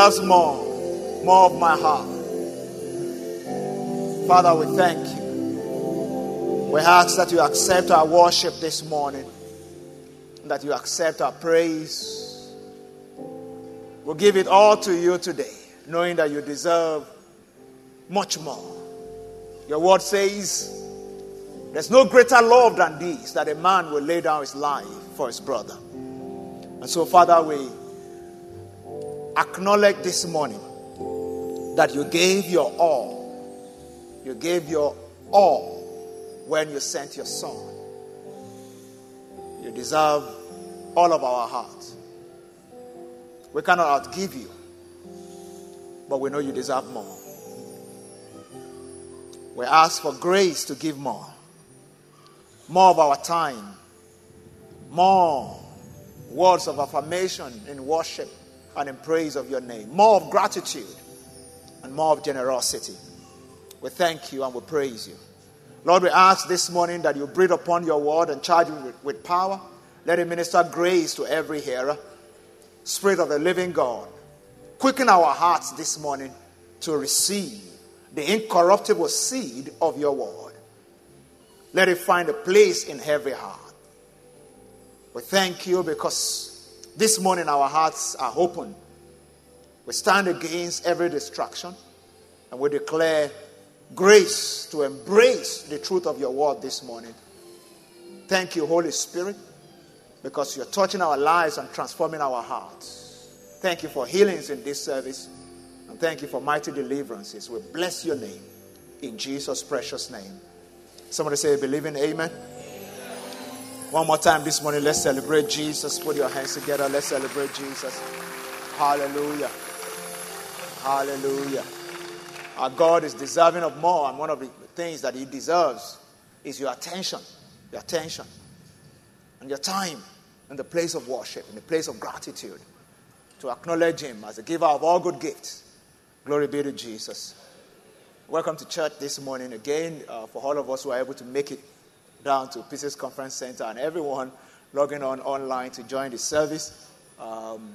deserves more, more of my heart. Father, we thank you. We ask that you accept our worship this morning, that you accept our praise. We'll give it all to you today, knowing that you deserve much more. Your word says, There's no greater love than this, that a man will lay down his life for his brother. And so, Father, we acknowledge this morning that you gave your all. You gave your all when you sent your son. You deserve all of our heart. We cannot outgive you, but we know you deserve more. We ask for grace to give more, more of our time, more words of affirmation in worship and in praise of your name, more of gratitude and more of generosity. We thank you and we praise you. Lord, we ask this morning that you breathe upon your word and charge it with, power. Let it minister grace to every hearer. Spirit of the living God, quicken our hearts this morning to receive the incorruptible seed of your word. Let it find a place in every heart. We thank you because this morning our hearts are open. We stand against every distraction and we declare grace to embrace the truth of your word this morning. Thank you, Holy Spirit, because you're touching our lives and transforming our hearts. Thank you for healings in this service, and thank you for mighty deliverances. We bless your name in Jesus' precious name. Somebody say, believe in amen. One more time this morning, let's celebrate Jesus. Put your hands together. Let's celebrate Jesus. Hallelujah. Hallelujah. Our God is deserving of more, and one of the things that He deserves is your attention, your attention, and your time in the place of worship, in the place of gratitude, to acknowledge Him as a giver of all good gifts. Glory be to Jesus. Welcome to church this morning again uh, for all of us who are able to make it down to Pieces Conference Center and everyone logging on online to join the service. Um,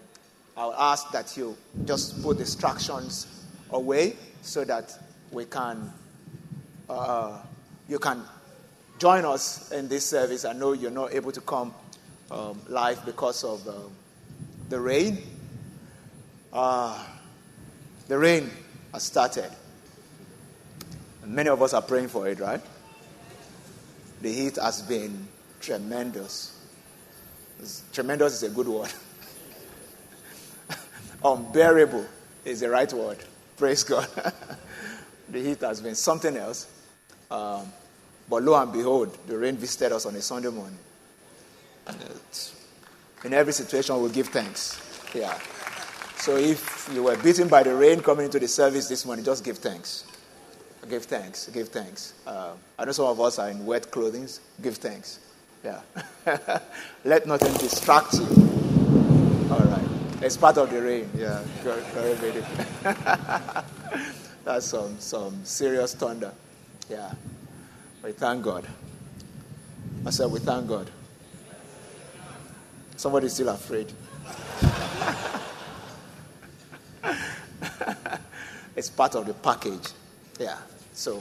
I'll ask that you just put distractions away so that we can, uh, you can join us in this service. I know you're not able to come um, live because of um, the rain. Uh, the rain has started. Many of us are praying for it, right? The heat has been tremendous. Tremendous is a good word. Unbearable is the right word. Praise God. the heat has been something else. Um, but lo and behold, the rain visited us on a Sunday morning. In every situation, we give thanks. Yeah. So if you were beaten by the rain coming into the service this morning, just give thanks. Give thanks. Give thanks. Uh, I know some of us are in wet clothing. Give thanks. Yeah. Let nothing distract you. All right. It's part of the rain. Yeah, very, That's some, some serious thunder. Yeah. We thank God. I said, we thank God. Somebody's still afraid. it's part of the package. Yeah. So,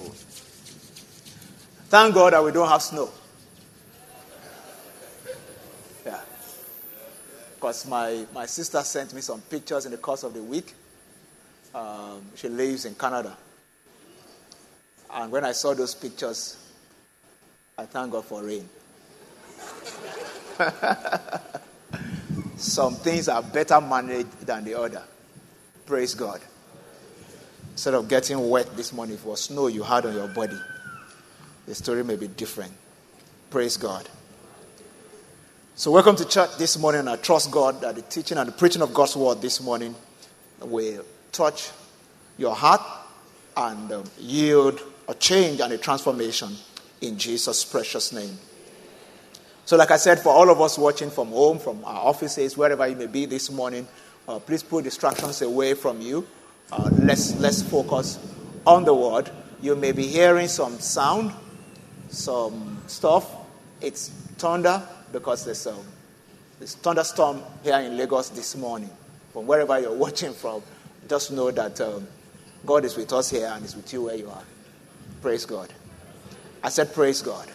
thank God that we don't have snow. Yeah. Because my, my sister sent me some pictures in the course of the week. Um, she lives in Canada. And when I saw those pictures, I thank God for rain. some things are better managed than the other. Praise God. Instead of getting wet this morning, if it was snow you had on your body, the story may be different. Praise God. So, welcome to church this morning. I trust God that the teaching and the preaching of God's word this morning will touch your heart and um, yield a change and a transformation in Jesus' precious name. So, like I said, for all of us watching from home, from our offices, wherever you may be this morning, uh, please put distractions away from you. Uh, let's, let's focus on the word. You may be hearing some sound, some stuff. It's thunder because there's a, there's thunderstorm here in Lagos this morning. From wherever you're watching from, just know that um, God is with us here and is with you where you are. Praise God. I said, Praise God.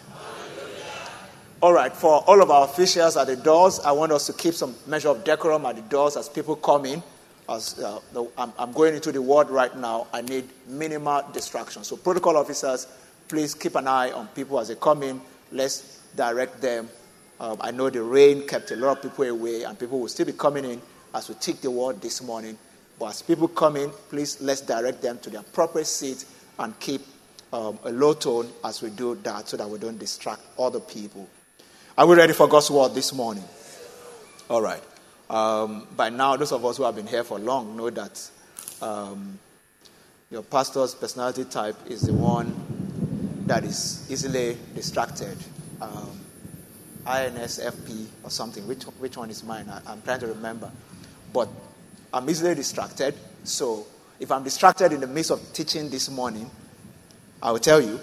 All right, for all of our officials at the doors, I want us to keep some measure of decorum at the doors as people come in. As uh, the, I'm, I'm, going into the ward right now, I need minimal distraction. So, protocol officers, please keep an eye on people as they come in. Let's direct them. Um, I know the rain kept a lot of people away, and people will still be coming in as we take the word this morning. But as people come in, please let's direct them to their proper seat and keep um, a low tone as we do that so that we don't distract other people. Are we ready for God's word this morning? All right. Um, by now, those of us who have been here for long know that um, your pastor's personality type is the one that is easily distracted. Um, INSFP or something. Which, which one is mine? I, I'm trying to remember. But I'm easily distracted. So if I'm distracted in the midst of teaching this morning, I will tell you,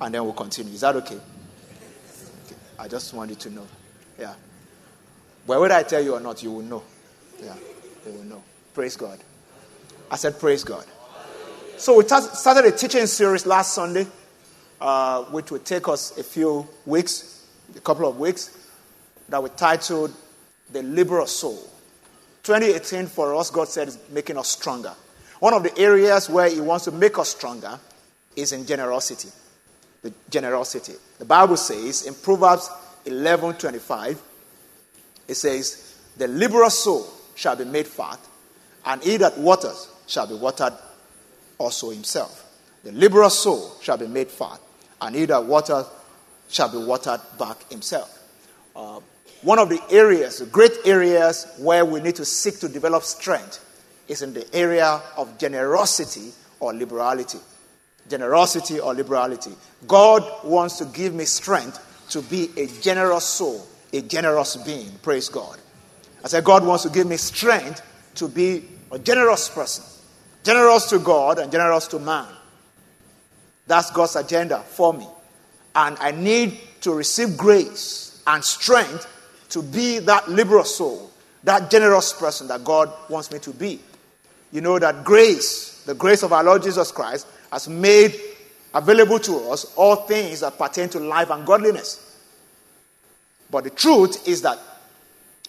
and then we'll continue. Is that okay? I just want you to know. Yeah. But whether I tell you or not, you will know. Yeah, you will know. Praise God. I said, Praise God. So we t- started a teaching series last Sunday, uh, which will take us a few weeks, a couple of weeks, that we titled The Liberal Soul. 2018 for us, God said, is making us stronger. One of the areas where He wants to make us stronger is in generosity the generosity. The Bible says in Proverbs 11 25, it says, The liberal soul shall be made fat, and he that waters shall be watered also himself. The liberal soul shall be made fat, and he that waters shall be watered back himself. Uh, one of the areas, great areas where we need to seek to develop strength is in the area of generosity or liberality generosity or liberality. God wants to give me strength to be a generous soul, a generous being. Praise God. I said, God wants to give me strength to be a generous person, generous to God and generous to man. That's God's agenda for me. And I need to receive grace and strength to be that liberal soul, that generous person that God wants me to be. You know that grace, the grace of our Lord Jesus Christ, has made available to us all things that pertain to life and godliness. But the truth is that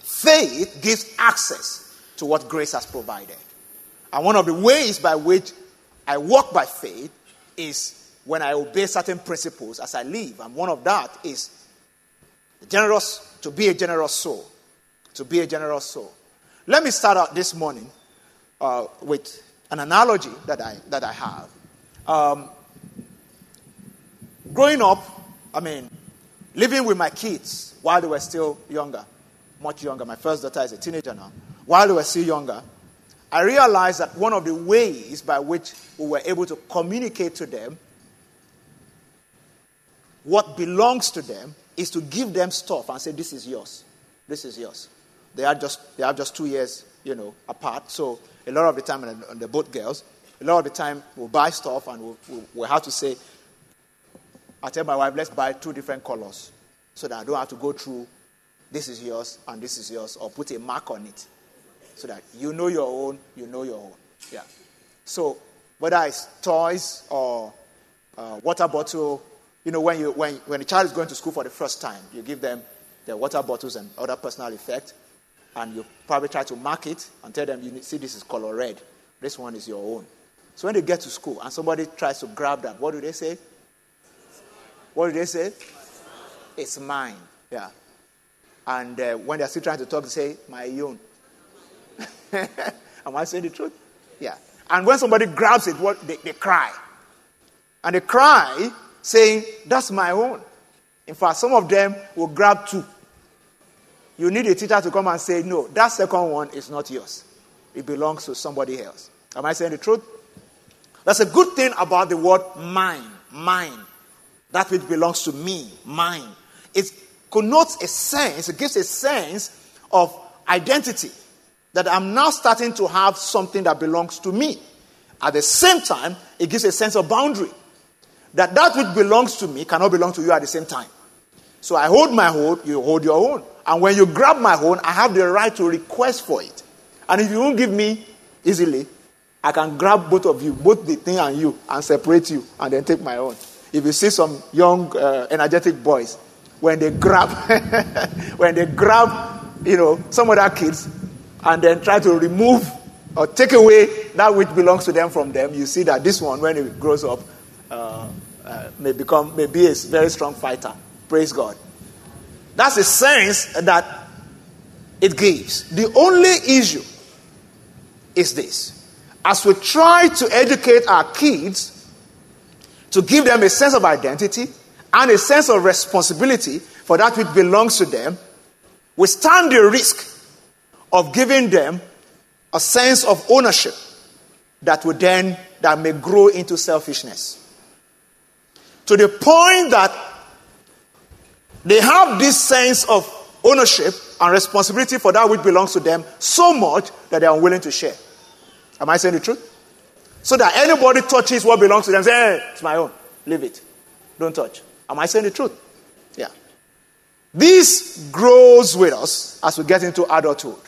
faith gives access to what grace has provided. And one of the ways by which I walk by faith is when I obey certain principles as I live. And one of that is generous to be a generous soul. To be a generous soul. Let me start out this morning uh, with an analogy that I, that I have. Um, growing up, I mean, living with my kids while they were still younger, much younger. My first daughter is a teenager now. While they were still younger, I realized that one of the ways by which we were able to communicate to them what belongs to them is to give them stuff and say, This is yours. This is yours. They are just they are just two years, you know, apart. So a lot of the time, and they're both girls, a lot of the time, we'll buy stuff and we'll, we'll, we'll have to say, I tell my wife, let's buy two different colors so that I don't have to go through this is yours and this is yours or put a mark on it so that you know your own, you know your own. Yeah. So whether it's toys or uh, water bottle, you know, when, you, when, when a child is going to school for the first time, you give them their water bottles and other personal effect, and you probably try to mark it and tell them, you see, this is color red. This one is your own. So when they get to school and somebody tries to grab that, what do they say? What do they say? It's mine. Yeah. And uh, when they're still trying to talk, they say, my own. Am I saying the truth? Yeah. And when somebody grabs it, what they, they cry. And they cry saying, That's my own. In fact, some of them will grab two. You need a teacher to come and say, No, that second one is not yours. It belongs to somebody else. Am I saying the truth? That's a good thing about the word mine. Mine. That which belongs to me. Mine. It connotes a sense, it gives a sense of identity. That I'm now starting to have something that belongs to me. At the same time, it gives a sense of boundary. That that which belongs to me cannot belong to you at the same time. So I hold my own, you hold your own. And when you grab my own, I have the right to request for it. And if you won't give me, easily, I can grab both of you, both the thing and you, and separate you, and then take my own. If you see some young, uh, energetic boys, when they grab, when they grab, you know, some other kids, and then try to remove or take away that which belongs to them from them, you see that this one, when it grows up, uh, uh, may become, may be a very strong fighter. Praise God. That's the sense that it gives. The only issue is this. As we try to educate our kids to give them a sense of identity and a sense of responsibility for that which belongs to them, we stand the risk of giving them a sense of ownership that would then that may grow into selfishness. To the point that they have this sense of ownership and responsibility for that which belongs to them so much that they are unwilling to share. Am I saying the truth? So that anybody touches what belongs to them, say, hey, it's my own. Leave it. Don't touch. Am I saying the truth? Yeah. This grows with us as we get into adulthood.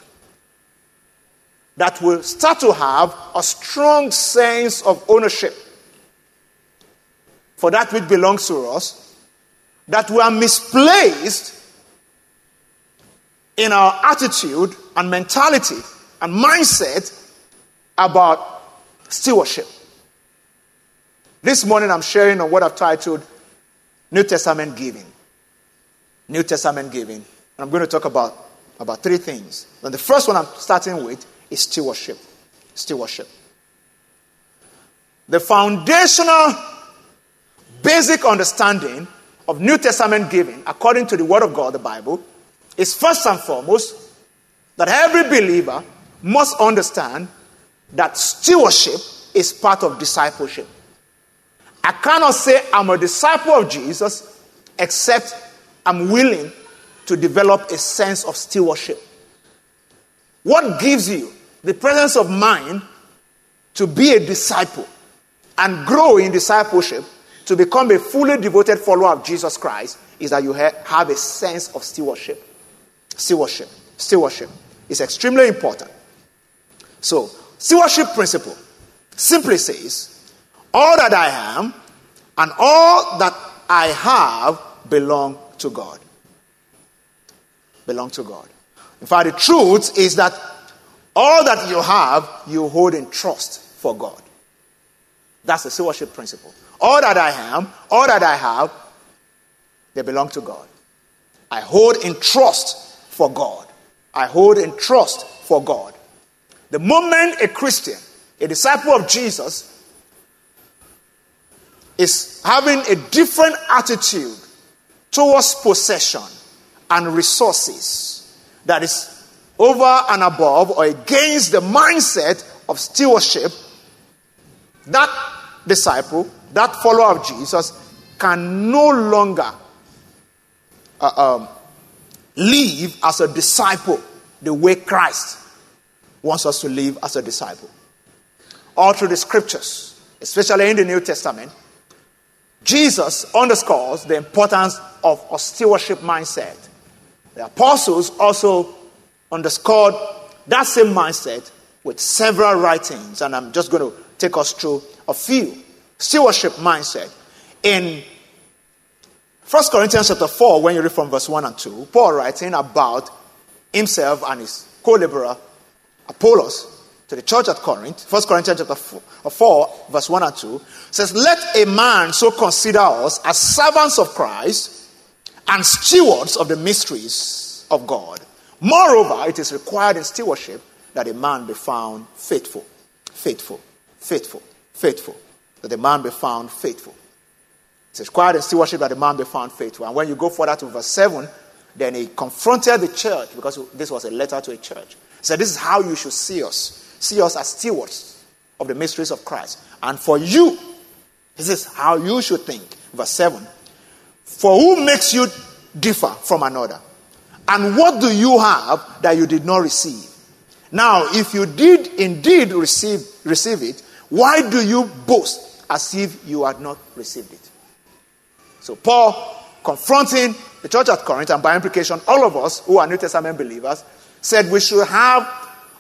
That will start to have a strong sense of ownership for that which belongs to us, that we are misplaced in our attitude and mentality and mindset about stewardship. This morning I'm sharing on what I've titled New Testament Giving. New Testament Giving. And I'm going to talk about, about three things. And the first one I'm starting with is stewardship. Stewardship. The foundational, basic understanding of New Testament giving, according to the Word of God, the Bible, is first and foremost that every believer must understand that stewardship is part of discipleship. I cannot say I'm a disciple of Jesus except I'm willing to develop a sense of stewardship. What gives you the presence of mind to be a disciple and grow in discipleship to become a fully devoted follower of Jesus Christ is that you have a sense of stewardship. Stewardship. Stewardship is extremely important. So, stewardship principle simply says, all that I am and all that I have belong to God. Belong to God. In fact, the truth is that all that you have, you hold in trust for God. That's the stewardship principle. All that I am, all that I have, they belong to God. I hold in trust for God. I hold in trust for God. The moment a Christian, a disciple of Jesus, is having a different attitude towards possession and resources that is over and above or against the mindset of stewardship, that disciple, that follower of Jesus, can no longer uh, um, live as a disciple the way Christ wants us to live as a disciple. All through the scriptures, especially in the New Testament, Jesus underscores the importance of a stewardship mindset. The apostles also underscored that same mindset with several writings, and I'm just going to take us through a few. Stewardship mindset. In 1 Corinthians chapter 4, when you read from verse 1 and 2, Paul writing about himself and his co laborer Apollos to the church at Corinth, 1 Corinthians chapter 4, uh, 4, verse 1 and 2, says, Let a man so consider us as servants of Christ and stewards of the mysteries of God. Moreover, it is required in stewardship that a man be found faithful, faithful, faithful, faithful, that a man be found faithful. It's required in stewardship that a man be found faithful. And when you go further to verse 7, then he confronted the church because this was a letter to a church. He said, This is how you should see us. See us as stewards of the mysteries of Christ. And for you, this is how you should think. Verse 7 For who makes you differ from another? And what do you have that you did not receive? Now, if you did indeed receive, receive it, why do you boast as if you had not received it? So, Paul confronting the church at Corinth, and by implication, all of us who are New Testament believers, said we should have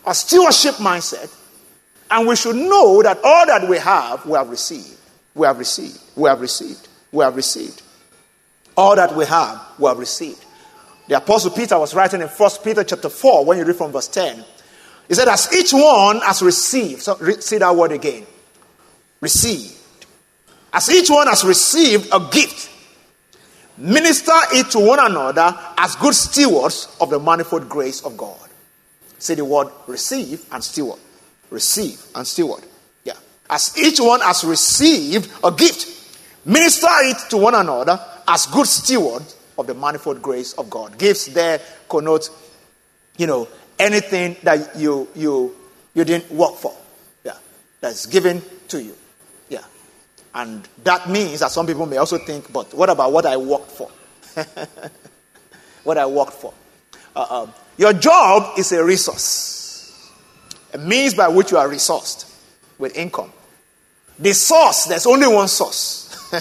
a stewardship mindset And we should know that all that we have, we have received. We have received. We have received. We have received. All that we have, we have received. The Apostle Peter was writing in 1 Peter chapter 4, when you read from verse 10. He said, As each one has received, so re- see that word again. Received. As each one has received a gift, minister it to one another as good stewards of the manifold grace of God. Say the word receive and steward. Receive and steward. Yeah. As each one has received a gift, minister it to one another as good stewards of the manifold grace of God. Gifts there connote, you know, anything that you you you didn't work for. Yeah. That's given to you. And that means that some people may also think, but what about what I worked for? what I worked for. Uh, um, your job is a resource, a means by which you are resourced with income. The source, there's only one source.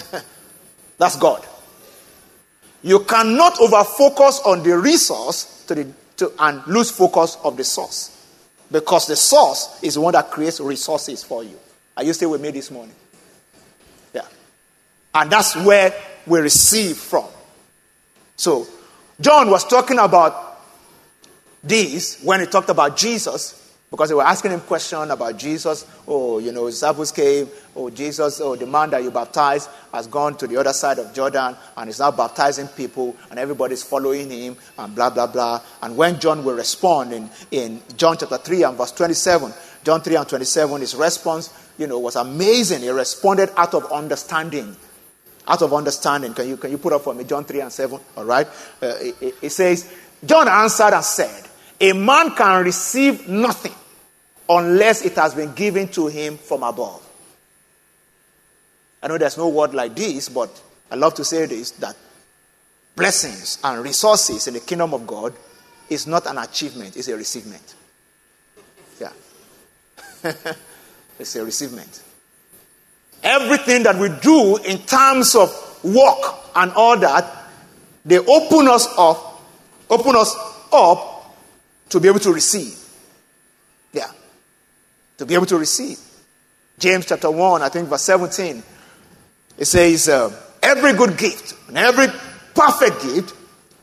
That's God. You cannot over focus on the resource to the, to, and lose focus of the source. Because the source is the one that creates resources for you. Are you still with me this morning? And that's where we receive from. So, John was talking about this when he talked about Jesus because they were asking him questions about Jesus. Oh, you know, disciples came. Oh, Jesus, oh, the man that you baptized has gone to the other side of Jordan and is now baptizing people, and everybody's following him, and blah, blah, blah. And when John will respond in, in John chapter 3 and verse 27, John 3 and 27, his response, you know, was amazing. He responded out of understanding. Out of understanding. Can you, can you put up for me John 3 and 7? All right. Uh, it, it says, John answered and said, A man can receive nothing unless it has been given to him from above. I know there's no word like this, but I love to say this that blessings and resources in the kingdom of God is not an achievement, it's a receivement. Yeah. it's a receivement. Everything that we do in terms of work and all that, they open us up, open us up to be able to receive. Yeah to be able to receive. James chapter 1, I think verse 17, it says, uh, Every good gift and every perfect gift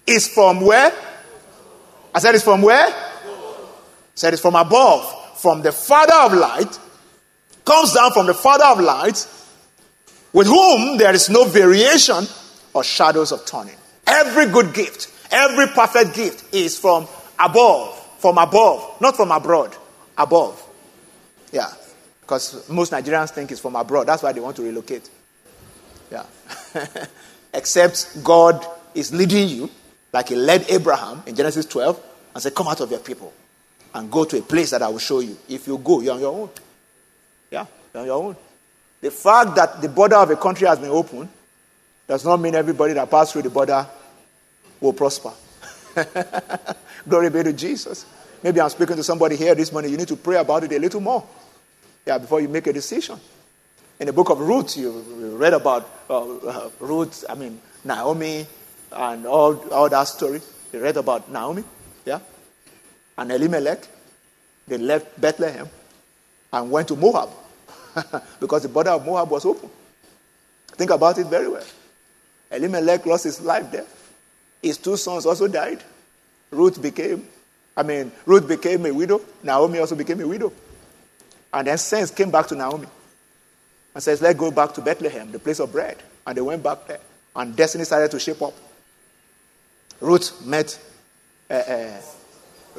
is from where? I said it's from where? I said it's from above, from the Father of light, comes down from the Father of light, with whom there is no variation or shadows of turning. Every good gift, every perfect gift is from above, from above, not from abroad, above. Yeah. Because most Nigerians think it's from abroad. That's why they want to relocate. Yeah. Except God is leading you, like He led Abraham in Genesis 12, and said, Come out of your people and go to a place that I will show you. If you go, you're on your own. Your own. The fact that the border of a country has been opened does not mean everybody that passes through the border will prosper. Glory be to Jesus. Maybe I'm speaking to somebody here this morning. You need to pray about it a little more. Yeah, before you make a decision. In the book of Ruth, you read about uh, uh, Ruth, I mean, Naomi, and all, all that story. You read about Naomi, yeah? And Elimelech. They left Bethlehem and went to Moab because the border of Moab was open. Think about it very well. Elimelech lost his life there. His two sons also died. Ruth became I mean, Ruth became a widow. Naomi also became a widow. And then sense came back to Naomi and says, Let's go back to Bethlehem, the place of bread. And they went back there. And destiny started to shape up. Ruth met uh, uh,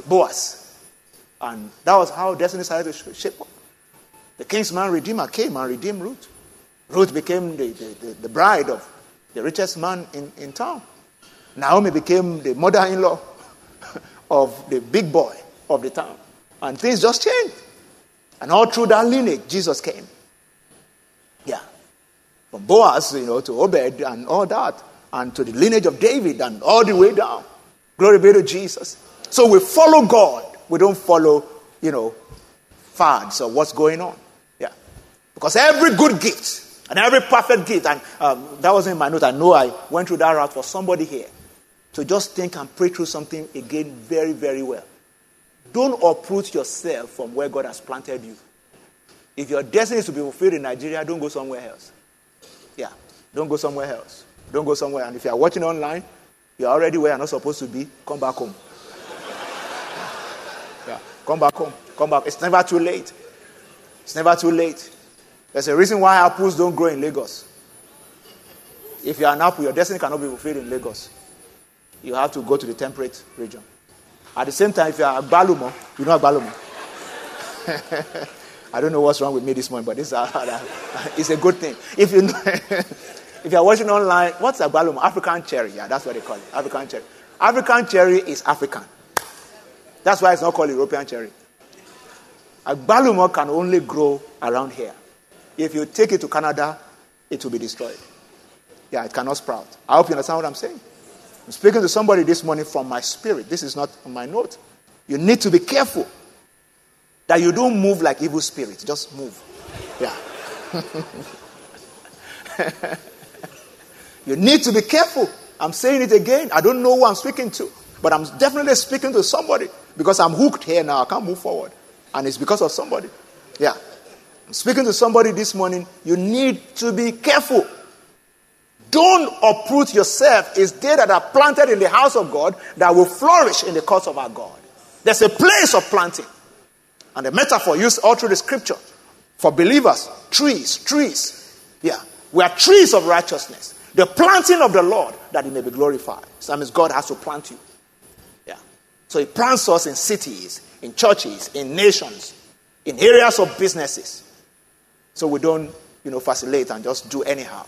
Boaz. And that was how destiny started to shape up. The kinsman redeemer came and redeemed Ruth. Ruth became the, the, the bride of the richest man in, in town. Naomi became the mother in law of the big boy of the town. And things just changed. And all through that lineage, Jesus came. Yeah. From Boaz, you know, to Obed and all that, and to the lineage of David and all the way down. Glory be to Jesus. So we follow God. We don't follow, you know, fads or what's going on. Because every good gift and every perfect gift, and um, that wasn't in my note. I know I went through that route for somebody here. So just think and pray through something again very, very well. Don't uproot yourself from where God has planted you. If your destiny is to be fulfilled in Nigeria, don't go somewhere else. Yeah, don't go somewhere else. Don't go somewhere. And if you are watching online, you're already where you're not supposed to be, come back home. Yeah, come back home. Come back. It's never too late. It's never too late. There's a reason why apples don't grow in Lagos. If you're an apple, your destiny cannot be fulfilled in Lagos. You have to go to the temperate region. At the same time, if you're Agbalumo, you know Balumo. I don't know what's wrong with me this morning, but this, it's a good thing. If you know, if you're watching online, what's Agbalumo? African cherry. Yeah, that's what they call it. African cherry. African cherry is African. That's why it's not called European cherry. Agbalumo can only grow around here. If you take it to Canada, it will be destroyed. Yeah, it cannot sprout. I hope you understand what I'm saying. I'm speaking to somebody this morning from my spirit. This is not on my note. You need to be careful that you don't move like evil spirits. Just move. Yeah. you need to be careful. I'm saying it again. I don't know who I'm speaking to, but I'm definitely speaking to somebody because I'm hooked here now. I can't move forward. And it's because of somebody. Yeah. Speaking to somebody this morning. You need to be careful. Don't uproot yourself. It's they that are planted in the house of God that will flourish in the courts of our God. There's a place of planting. And the metaphor used all through the scripture for believers trees, trees. Yeah. We are trees of righteousness. The planting of the Lord that he may be glorified. So that means God has to plant you. Yeah. So he plants us in cities, in churches, in nations, in areas of businesses. So we don't, you know, facilitate and just do anyhow.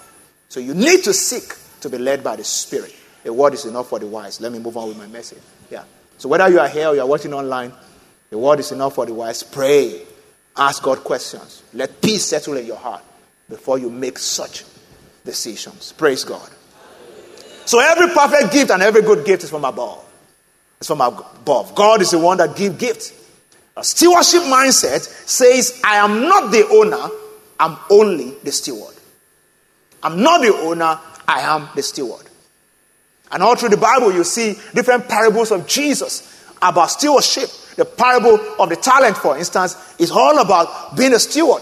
So you need to seek to be led by the Spirit. A word is enough for the wise. Let me move on with my message. Yeah. So whether you are here or you are watching online, the word is enough for the wise. Pray. Ask God questions. Let peace settle in your heart before you make such decisions. Praise God. So every perfect gift and every good gift is from above. It's from above. God is the one that gives gifts. A stewardship mindset says, I am not the owner, I'm only the steward. I'm not the owner, I am the steward. And all through the Bible, you see different parables of Jesus about stewardship. The parable of the talent, for instance, is all about being a steward.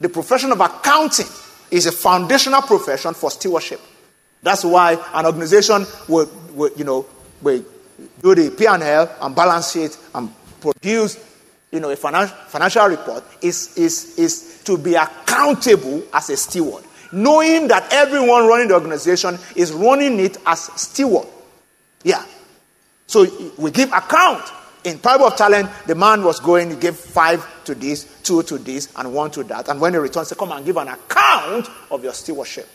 The profession of accounting is a foundational profession for stewardship. That's why an organization will, will you know, do the P&L and balance sheet and produce, you know, a financial report is, is, is to be accountable as a steward knowing that everyone running the organization is running it as steward. Yeah. So we give account. In Parable of Talent, the man was going, he gave five to this, two to this, and one to that. And when he returns, say, Come and give an account of your stewardship.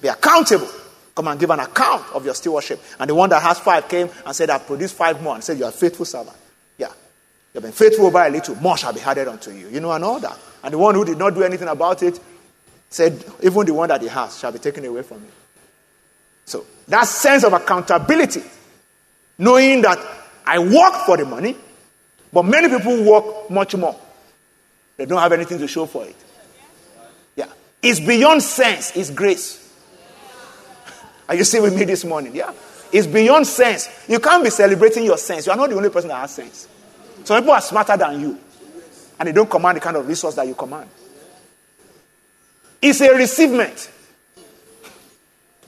Be accountable. Come and give an account of your stewardship. And the one that has five came and said, I produced five more, and said, You are faithful servant. You've been faithful over a little, more shall be added unto you. You know, and all that. And the one who did not do anything about it said, even the one that he has shall be taken away from him. So that sense of accountability, knowing that I work for the money, but many people work much more. They don't have anything to show for it. Yeah. It's beyond sense, it's grace. Are you still with me this morning? Yeah. It's beyond sense. You can't be celebrating your sense. You are not the only person that has sense. Some people are smarter than you, and they don't command the kind of resource that you command. It's a receivement.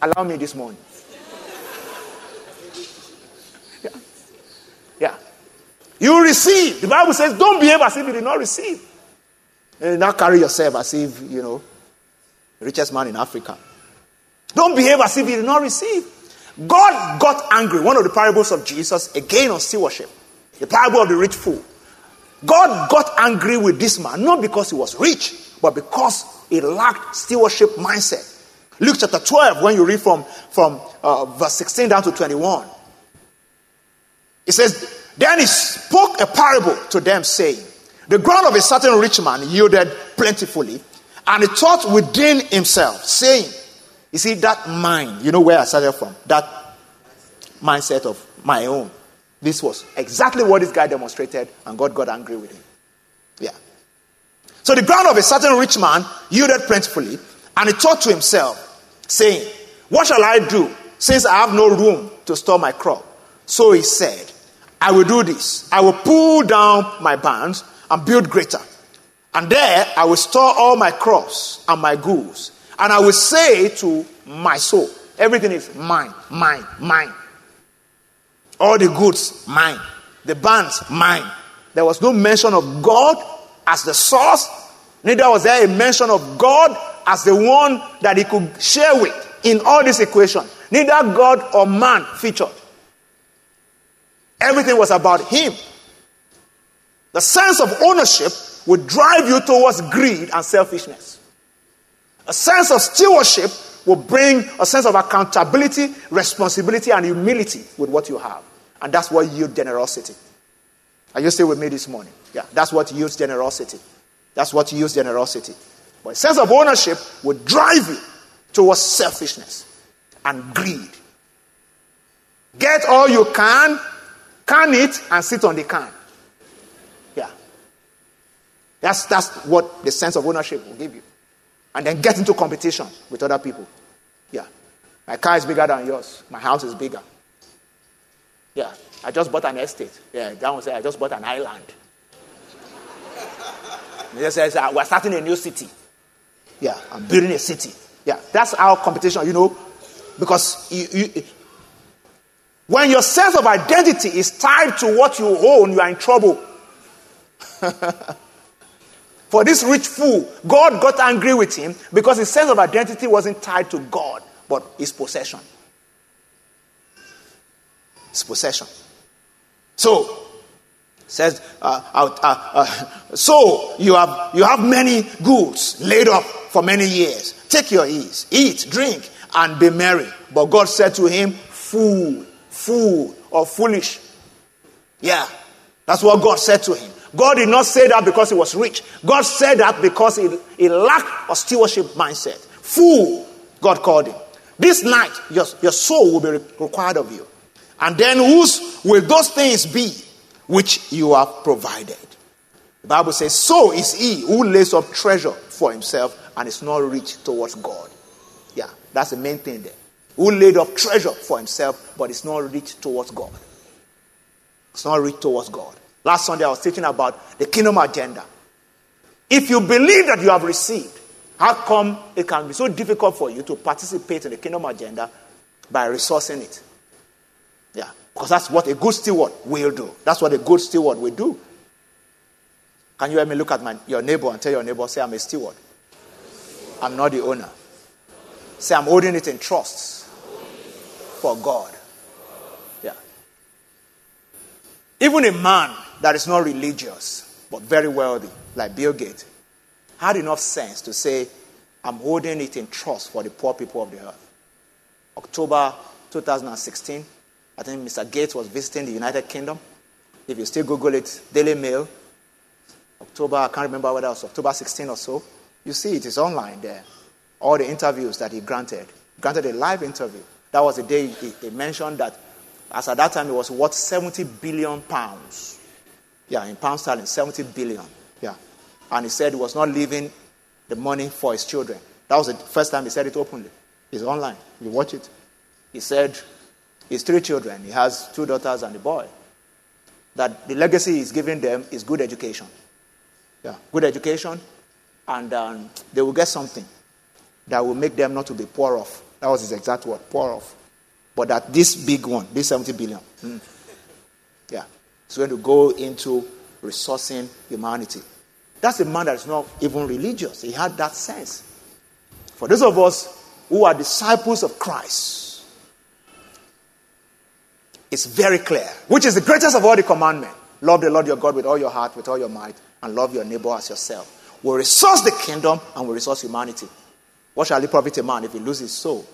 Allow me this morning. Yeah. Yeah. You receive. The Bible says, don't behave as if you did not receive. And not carry yourself as if, you know, richest man in Africa. Don't behave as if you did not receive. God got angry. One of the parables of Jesus, again on stewardship, the parable of the rich fool. God got angry with this man, not because he was rich, but because he lacked stewardship mindset. Luke chapter 12, when you read from, from uh, verse 16 down to 21, it says, Then he spoke a parable to them, saying, The ground of a certain rich man yielded plentifully, and he thought within himself, saying, You see, that mind, you know where I started from? That mindset of my own. This was exactly what this guy demonstrated, and God got angry with him. Yeah. So the ground of a certain rich man yielded plentifully, and he thought to himself, saying, What shall I do, since I have no room to store my crop? So he said, I will do this. I will pull down my barns and build greater, And there I will store all my crops and my goods. And I will say to my soul, everything is mine, mine, mine. All the goods, mine. The bands, mine. There was no mention of God as the source, neither was there a mention of God as the one that he could share with in all this equation. Neither God or man featured. Everything was about him. The sense of ownership would drive you towards greed and selfishness. A sense of stewardship will bring a sense of accountability, responsibility, and humility with what you have. And that's what yields generosity. Are you still with me this morning? Yeah, that's what yields generosity. That's what yields generosity. But a sense of ownership will drive you towards selfishness and greed. Get all you can, can it, and sit on the can. Yeah. That's, that's what the sense of ownership will give you. And then get into competition with other people. My car is bigger than yours. My house is bigger. Yeah. I just bought an estate. Yeah. That one said, I just bought an island. He says, uh, We're starting a new city. Yeah. I'm building a city. Yeah. That's our competition, you know, because you, you, when your sense of identity is tied to what you own, you are in trouble. For this rich fool, God got angry with him because his sense of identity wasn't tied to God, but his possession. His possession. So, says, uh, uh, uh, so you have, you have many goods laid up for many years. Take your ease, eat, drink, and be merry. But God said to him, Fool, fool, or foolish. Yeah, that's what God said to him. God did not say that because he was rich. God said that because he, he lacked a stewardship mindset. Fool, God called him. This night, your, your soul will be required of you. And then whose will those things be which you have provided? The Bible says, So is he who lays up treasure for himself and is not rich towards God. Yeah, that's the main thing there. Who laid up treasure for himself but is not rich towards God. It's not rich towards God. Last Sunday, I was teaching about the kingdom agenda. If you believe that you have received, how come it can be so difficult for you to participate in the kingdom agenda by resourcing it? Yeah, because that's what a good steward will do. That's what a good steward will do. Can you let me look at my, your neighbor and tell your neighbor, say, I'm a steward? I'm not the owner. Say, I'm holding it in trust for God. Yeah. Even a man that is not religious but very wealthy, like Bill Gates, had enough sense to say, I'm holding it in trust for the poor people of the earth. October 2016, I think Mr. Gates was visiting the United Kingdom. If you still Google it, Daily Mail, October, I can't remember whether it was October 16 or so. You see it is online there. All the interviews that he granted. Granted a live interview. That was the day he, he mentioned that, as at that time, it was worth 70 billion pounds. Yeah, in pound sterling, 70 billion. Yeah. And he said he was not leaving the money for his children. That was the first time he said it openly. It's online. You watch it. He said his three children, he has two daughters and a boy, that the legacy he's giving them is good education. Yeah, good education, and um, they will get something that will make them not to be poor off. That was his exact word, poor off. But that this big one, this 70 billion, mm, yeah, is going to go into resourcing humanity. That's a man that is not even religious. He had that sense. For those of us who are disciples of Christ, it's very clear, which is the greatest of all the commandments. Love the Lord your God with all your heart, with all your might, and love your neighbor as yourself. We resource the kingdom and we resource humanity. What shall it profit a man if he loses his soul?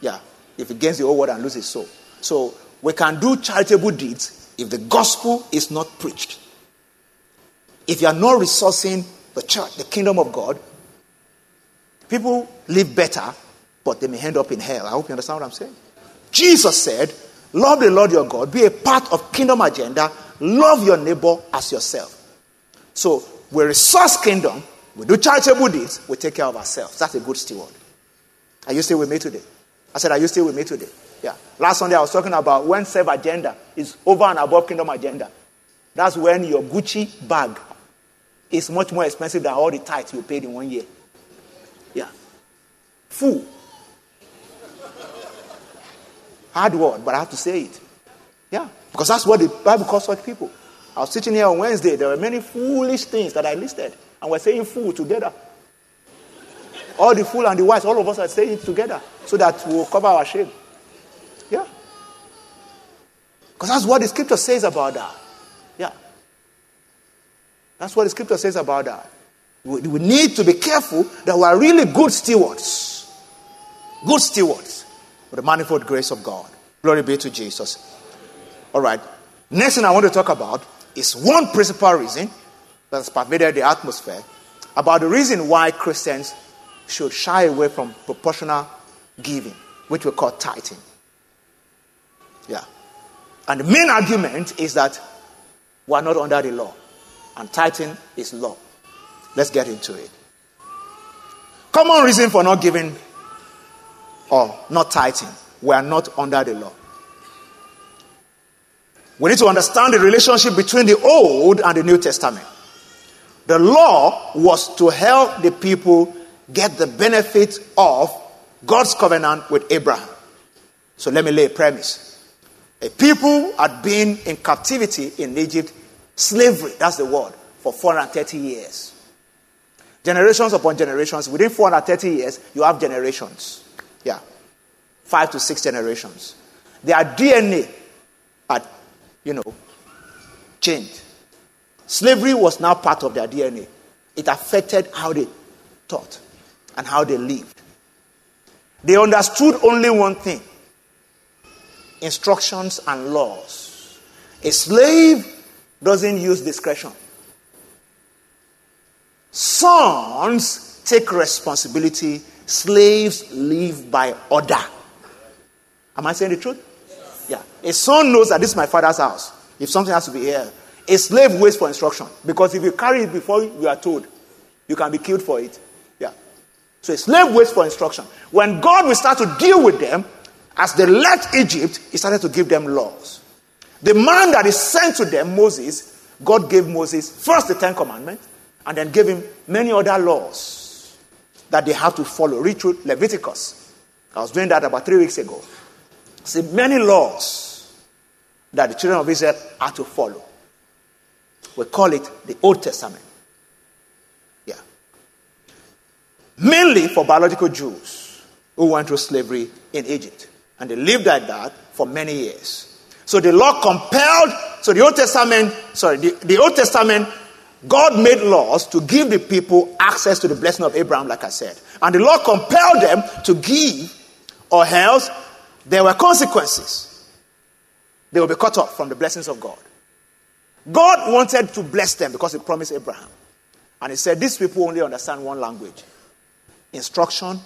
Yeah, if he gains the whole world and loses soul. So we can do charitable deeds if the gospel is not preached, if you are not resourcing the church, the kingdom of God, people live better, but they may end up in hell. I hope you understand what I'm saying. Jesus said, Love the Lord your God, be a part of kingdom agenda, love your neighbor as yourself. So we resource kingdom, we do charitable deeds, we take care of ourselves. That's a good steward. Are you still with me today? I said, Are you still with me today? Yeah. Last Sunday I was talking about when self agenda is over and above kingdom agenda. That's when your Gucci bag is much more expensive than all the tithes you paid in one year. Yeah. Fool. Hard word, but I have to say it. Yeah. Because that's what the Bible calls such people. I was sitting here on Wednesday. There were many foolish things that I listed. And we're saying fool together. All the fool and the wise, all of us are saying it together so that we'll cover our shame. Yeah. Because that's what the scripture says about that. That's what the scripture says about that. We, we need to be careful that we are really good stewards. Good stewards with the manifold grace of God. Glory be to Jesus. All right. Next thing I want to talk about is one principal reason that's pervaded the atmosphere about the reason why Christians should shy away from proportional giving, which we call tithing. Yeah. And the main argument is that we are not under the law, and tithing is law. Let's get into it. Common reason for not giving or not tithing, we are not under the law. We need to understand the relationship between the Old and the New Testament. The law was to help the people get the benefit of God's covenant with Abraham. So let me lay a premise. A people had been in captivity in Egypt, slavery, that's the word, for 430 years. Generations upon generations. Within 430 years, you have generations. Yeah. Five to six generations. Their DNA had, you know, changed. Slavery was now part of their DNA. It affected how they thought and how they lived. They understood only one thing instructions and laws. A slave doesn't use discretion. Sons take responsibility, slaves live by order. Am I saying the truth? Yeah. A son knows that this is my father's house. If something has to be here, a slave waits for instruction because if you carry it before you are told, you can be killed for it. Yeah. So a slave waits for instruction. When God will start to deal with them, as they left Egypt, He started to give them laws. The man that is sent to them, Moses, God gave Moses first the Ten Commandments and then gave him many other laws that they have to follow. Read through Leviticus. I was doing that about three weeks ago. See, many laws that the children of Israel are to follow. We call it the Old Testament. Yeah. Mainly for biological Jews who went through slavery in Egypt. And they lived like that for many years. So the law compelled, so the Old Testament, sorry, the, the Old Testament, God made laws to give the people access to the blessing of Abraham, like I said. And the law compelled them to give, or else there were consequences. They will be cut off from the blessings of God. God wanted to bless them because he promised Abraham. And he said, These people only understand one language instruction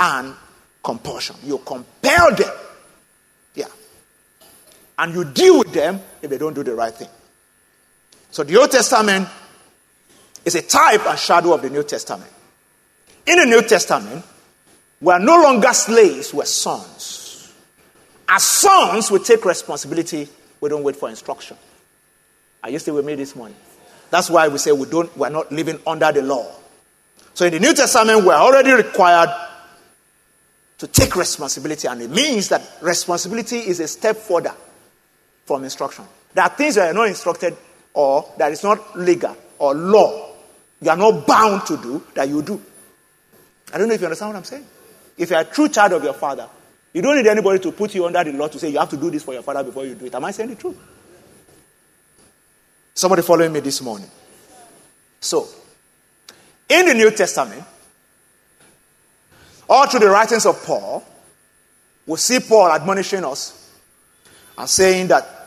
and compulsion. You compel them. Yeah. And you deal with them if they don't do the right thing. So the Old Testament is a type and shadow of the New Testament. In the New Testament, we are no longer slaves, we're sons. As sons, we take responsibility, we don't wait for instruction. Are you still with me this morning? That's why we say we don't, we're not living under the law. So in the New Testament, we're already required to take responsibility, and it means that responsibility is a step further from instruction. There are things that are not instructed or that is not legal or law. You are not bound to do that you do. I don't know if you understand what I'm saying. If you're a true child of your father, you don't need anybody to put you under the law to say you have to do this for your father before you do it. Am I saying the truth? Somebody following me this morning. So, in the New Testament, all through the writings of Paul, we see Paul admonishing us and saying that,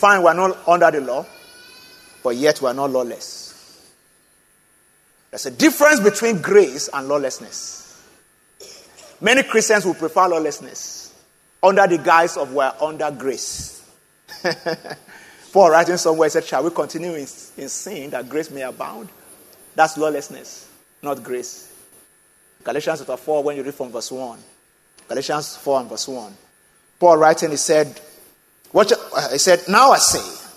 fine, we're not under the law, but yet we're not lawless. There's a difference between grace and lawlessness. Many Christians will prefer lawlessness under the guise of we're under grace. Paul writing somewhere said, Shall we continue in, in sin that grace may abound? That's lawlessness, not grace. Galatians chapter 4, when you read from verse 1. Galatians 4 and verse 1. Paul writing, he said, what, he said, Now I say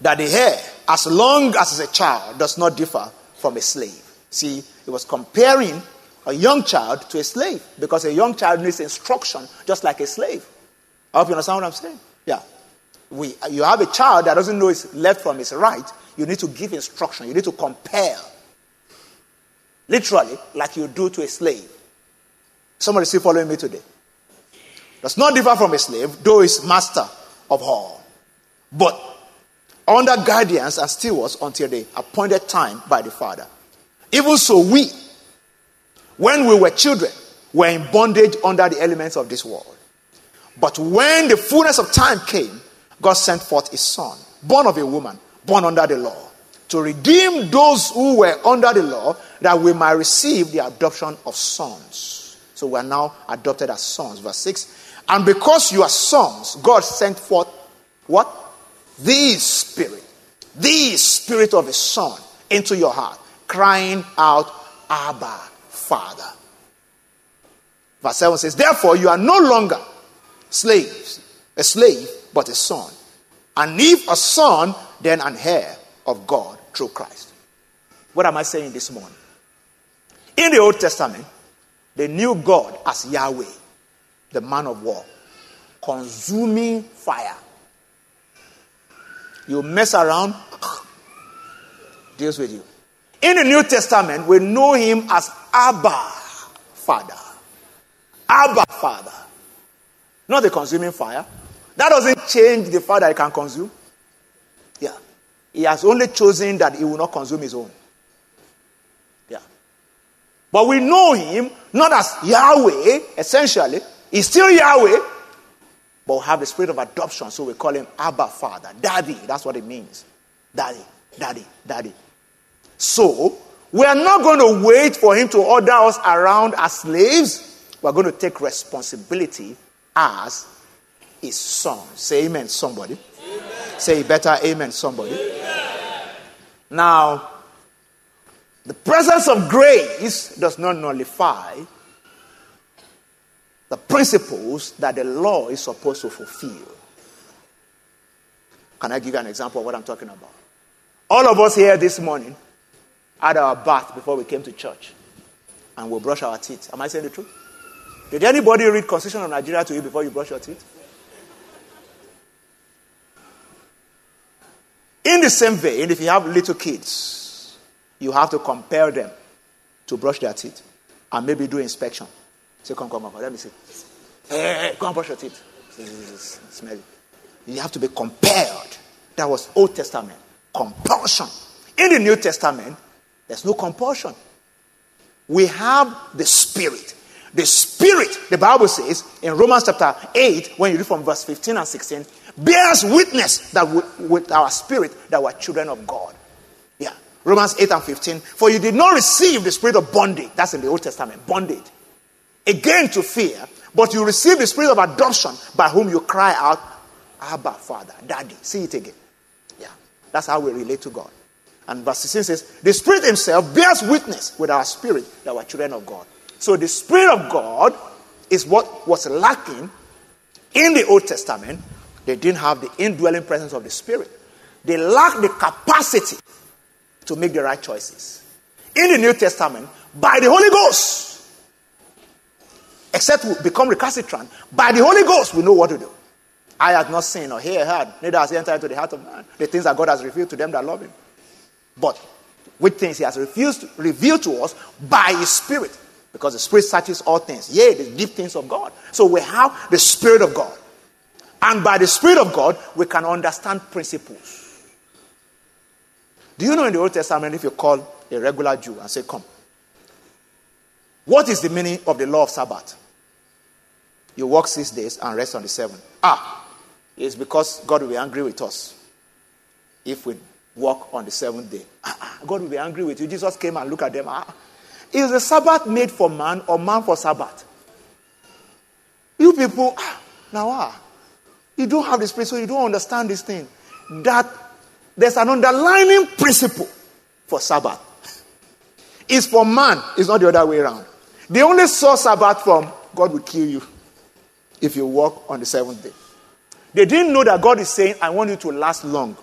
that the heir, as long as is a child, does not differ from a slave. See, he was comparing a young child to a slave because a young child needs instruction just like a slave. I hope you understand what I'm saying. Yeah. We, you have a child that doesn't know his left from his right, you need to give instruction, you need to compare. Literally, like you do to a slave. Somebody still following me today. Does not differ from a slave, though is master of all. But under guardians and stewards until the appointed time by the Father. Even so, we, when we were children, were in bondage under the elements of this world. But when the fullness of time came, God sent forth his son, born of a woman, born under the law, to redeem those who were under the law, that we might receive the adoption of sons. So we are now adopted as sons. Verse 6. And because you are sons, God sent forth what? The Spirit, the Spirit of His Son into your heart, crying out, Abba, Father. Verse 7 says, Therefore, you are no longer slaves, a slave, but a son. And if a son, then an heir of God through Christ. What am I saying this morning? In the Old Testament, they knew God as Yahweh, the man of war, consuming fire. You mess around, deals with you. In the New Testament, we know him as Abba, Father. Abba, Father. Not the consuming fire. That doesn't change the fire that he can consume. Yeah. He has only chosen that he will not consume his own. Yeah. But we know him not as Yahweh, essentially. He's still Yahweh, but we have the spirit of adoption, so we call him Abba Father. Daddy, that's what it means. Daddy, daddy, daddy. So, we are not going to wait for him to order us around as slaves. We're going to take responsibility as his son. Say amen, somebody. Amen. Say better, amen, somebody. Amen. Now, the presence of grace does not nullify the principles that the law is supposed to fulfill. Can I give you an example of what I'm talking about? All of us here this morning had our bath before we came to church and we'll brush our teeth. Am I saying the truth? Did anybody read Constitution of Nigeria to you before you brush your teeth? In the same vein, if you have little kids, you have to compare them to brush their teeth and maybe do inspection. Say, come, come, come, let me see. Hey, hey, go and brush your teeth. Smell. You have to be compelled. That was Old Testament. Compulsion. In the New Testament, there's no compulsion. We have the Spirit. The Spirit, the Bible says in Romans chapter 8, when you read from verse 15 and 16, bears witness that with, with our spirit that we're children of God. Yeah. Romans 8 and 15. For you did not receive the spirit of bondage. That's in the Old Testament. Bondage again to fear, but you receive the spirit of adoption by whom you cry out, Abba, Father, Daddy. See it again. Yeah. That's how we relate to God. And verse 16 says, The Spirit Himself bears witness with our spirit that we're children of God. So the Spirit of God is what was lacking in the Old Testament. They didn't have the indwelling presence of the Spirit. They lacked the capacity to make the right choices. In the New Testament, by the Holy Ghost, except we become recalcitrant. By the Holy Ghost, we know what to do. I have not seen or hear heard, neither has he entered into the heart of man. The things that God has revealed to them that love him. But which things he has refused to reveal to us by his spirit. Because the spirit searches all things. Yea, the deep things of God. So we have the spirit of God. And by the spirit of God, we can understand principles. Do you know in the Old Testament, if you call a regular Jew and say, Come, what is the meaning of the law of Sabbath? You work six days and rest on the seventh. Ah, it's because God will be angry with us if we work on the seventh day. Ah, ah, God will be angry with you. Jesus came and looked at them. Ah, is the Sabbath made for man or man for Sabbath? You people, ah, now ah, you don't have the spirit, so you don't understand this thing. That there's an underlying principle for Sabbath. It's for man, it's not the other way around. They only saw Sabbath from God will kill you if you walk on the seventh day. They didn't know that God is saying, I want you to last long.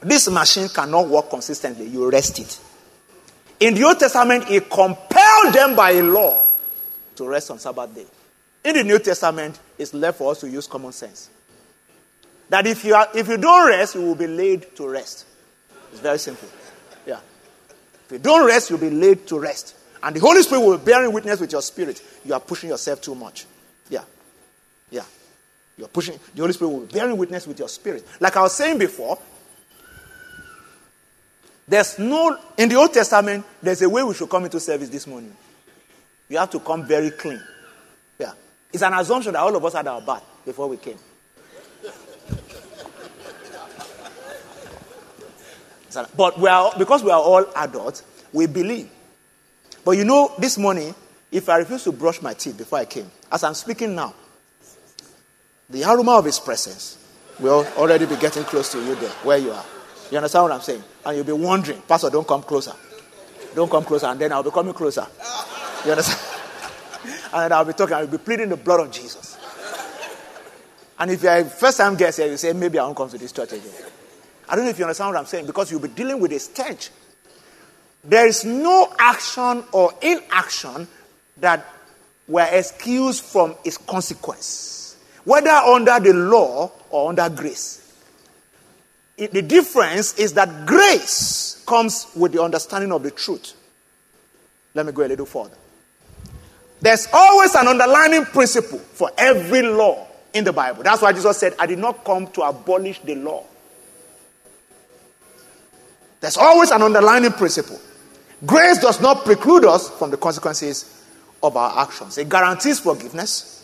this machine cannot work consistently. You rest it. In the Old Testament, it compelled them by law to rest on Sabbath day. In the New Testament, it's left for us to use common sense. That if you, are, if you don't rest, you will be laid to rest. It's very simple. Yeah. If you don't rest, you'll be laid to rest. And the Holy Spirit will be bearing witness with your spirit. You are pushing yourself too much. Yeah. Yeah. You're pushing, the Holy Spirit will be bearing witness with your spirit. Like I was saying before, there's no, in the Old Testament, there's a way we should come into service this morning. You have to come very clean. Yeah. It's an assumption that all of us had our bath before we came. But we are, because we are all adults, we believe. But you know, this morning, if I refuse to brush my teeth before I came, as I'm speaking now, the aroma of His presence will already be getting close to you there, where you are. You understand what I'm saying? And you'll be wondering, Pastor, don't come closer. Don't come closer, and then I'll be coming closer. You understand? and I'll be talking, I'll be pleading the blood of Jesus. And if you're a first time guest here, you say, maybe I won't come to this church again. I don't know if you understand what I'm saying, because you'll be dealing with a stench. There is no action or inaction that were excused from its consequence, whether under the law or under grace. It, the difference is that grace comes with the understanding of the truth. Let me go a little further. There's always an underlying principle for every law in the Bible. That's why Jesus said, I did not come to abolish the law. There's always an underlying principle. Grace does not preclude us from the consequences of our actions. It guarantees forgiveness,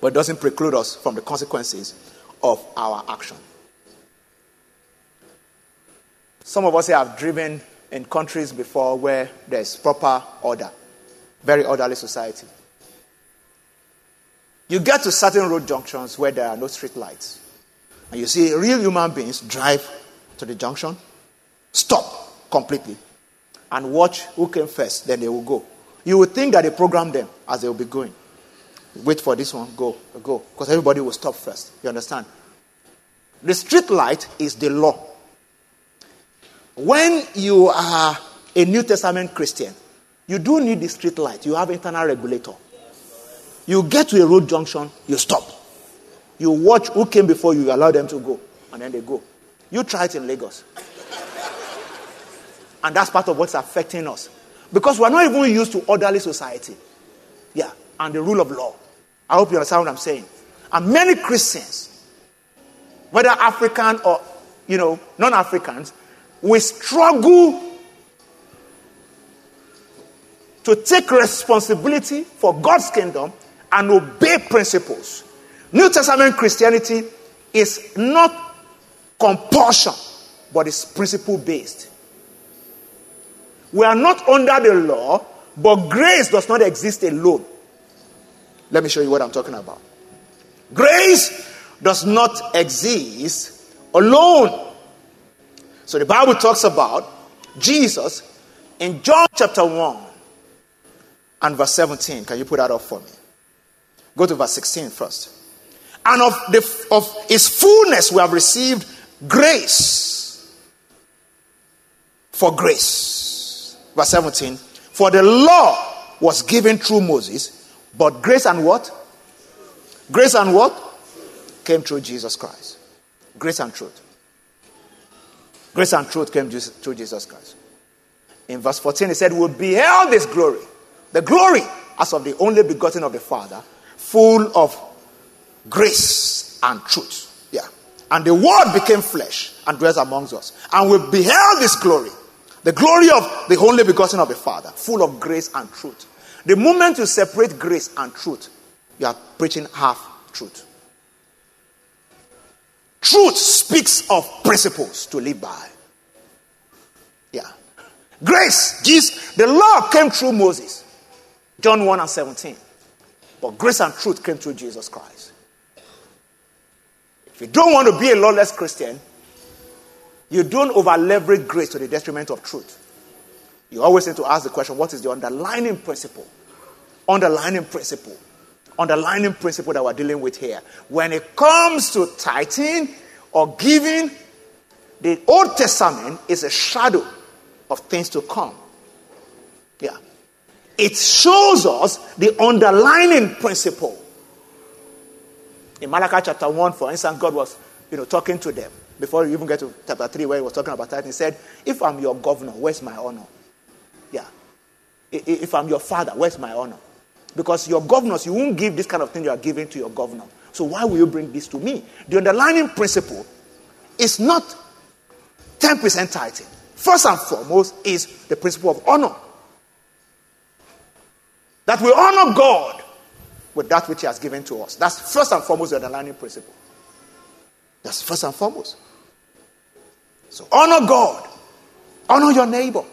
but doesn't preclude us from the consequences of our action. Some of us have driven in countries before where there's proper order, very orderly society. You get to certain road junctions where there are no street lights, and you see real human beings drive to the junction, stop completely, and watch who came first, then they will go. You would think that they program them as they will be going. Wait for this one, go, go, because everybody will stop first. You understand? The street light is the law. When you are a New Testament Christian, you do need the street light. You have internal regulator. You get to a road junction, you stop. You watch who came before you, you allow them to go, and then they go. You try it in Lagos. And that's part of what's affecting us. Because we're not even used to orderly society. Yeah, and the rule of law. I hope you understand what I'm saying. And many Christians, whether African or, you know, non Africans, we struggle to take responsibility for God's kingdom and obey principles. New Testament Christianity is not compulsion, but it's principle based. We are not under the law, but grace does not exist alone. Let me show you what I'm talking about. Grace does not exist alone. So the Bible talks about Jesus in John chapter 1 and verse 17. Can you put that up for me? Go to verse 16 first. And of, the, of his fullness we have received grace for grace. Verse 17. For the law was given through Moses, but grace and what? Grace and what? Came through Jesus Christ. Grace and truth. Grace and truth came through Jesus Christ. In verse 14, he said, We beheld this glory, the glory as of the only begotten of the Father, full of grace and truth. Yeah. And the word became flesh and dwelt amongst us. And we beheld this glory, the glory of the only begotten of the Father, full of grace and truth. The moment you separate grace and truth, you are preaching half truth. Truth speaks of principles to live by. Yeah. Grace, Jesus, the law came through Moses. John 1 and 17. But grace and truth came through Jesus Christ. If you don't want to be a lawless Christian, you don't over leverage grace to the detriment of truth. You always need to ask the question what is the underlying principle? Underlying principle underlining principle that we're dealing with here. When it comes to tithing or giving, the Old Testament is a shadow of things to come. Yeah. It shows us the underlying principle. In Malachi chapter 1, for instance, God was you know, talking to them before you even get to chapter 3 where he was talking about that. He said, If I'm your governor, where's my honor? Yeah. If I'm your father, where's my honor? Because your governors, you won't give this kind of thing you are giving to your governor. So why will you bring this to me? The underlying principle is not 10% tithing. First and foremost is the principle of honor. That we honor God with that which He has given to us. That's first and foremost the underlying principle. That's first and foremost. So honor God, honor your neighbor.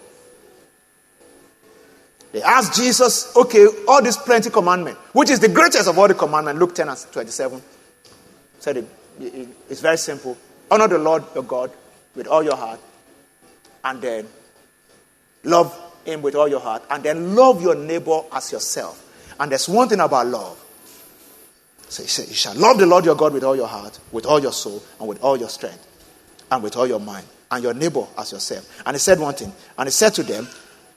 They asked Jesus, okay, all these plenty commandment, which is the greatest of all the commandments, Luke 10 and 27. Said it, it, it's very simple. Honor the Lord your God with all your heart, and then love him with all your heart, and then love your neighbor as yourself. And there's one thing about love. So he said, You shall love the Lord your God with all your heart, with all your soul, and with all your strength, and with all your mind, and your neighbor as yourself. And he said one thing, and he said to them,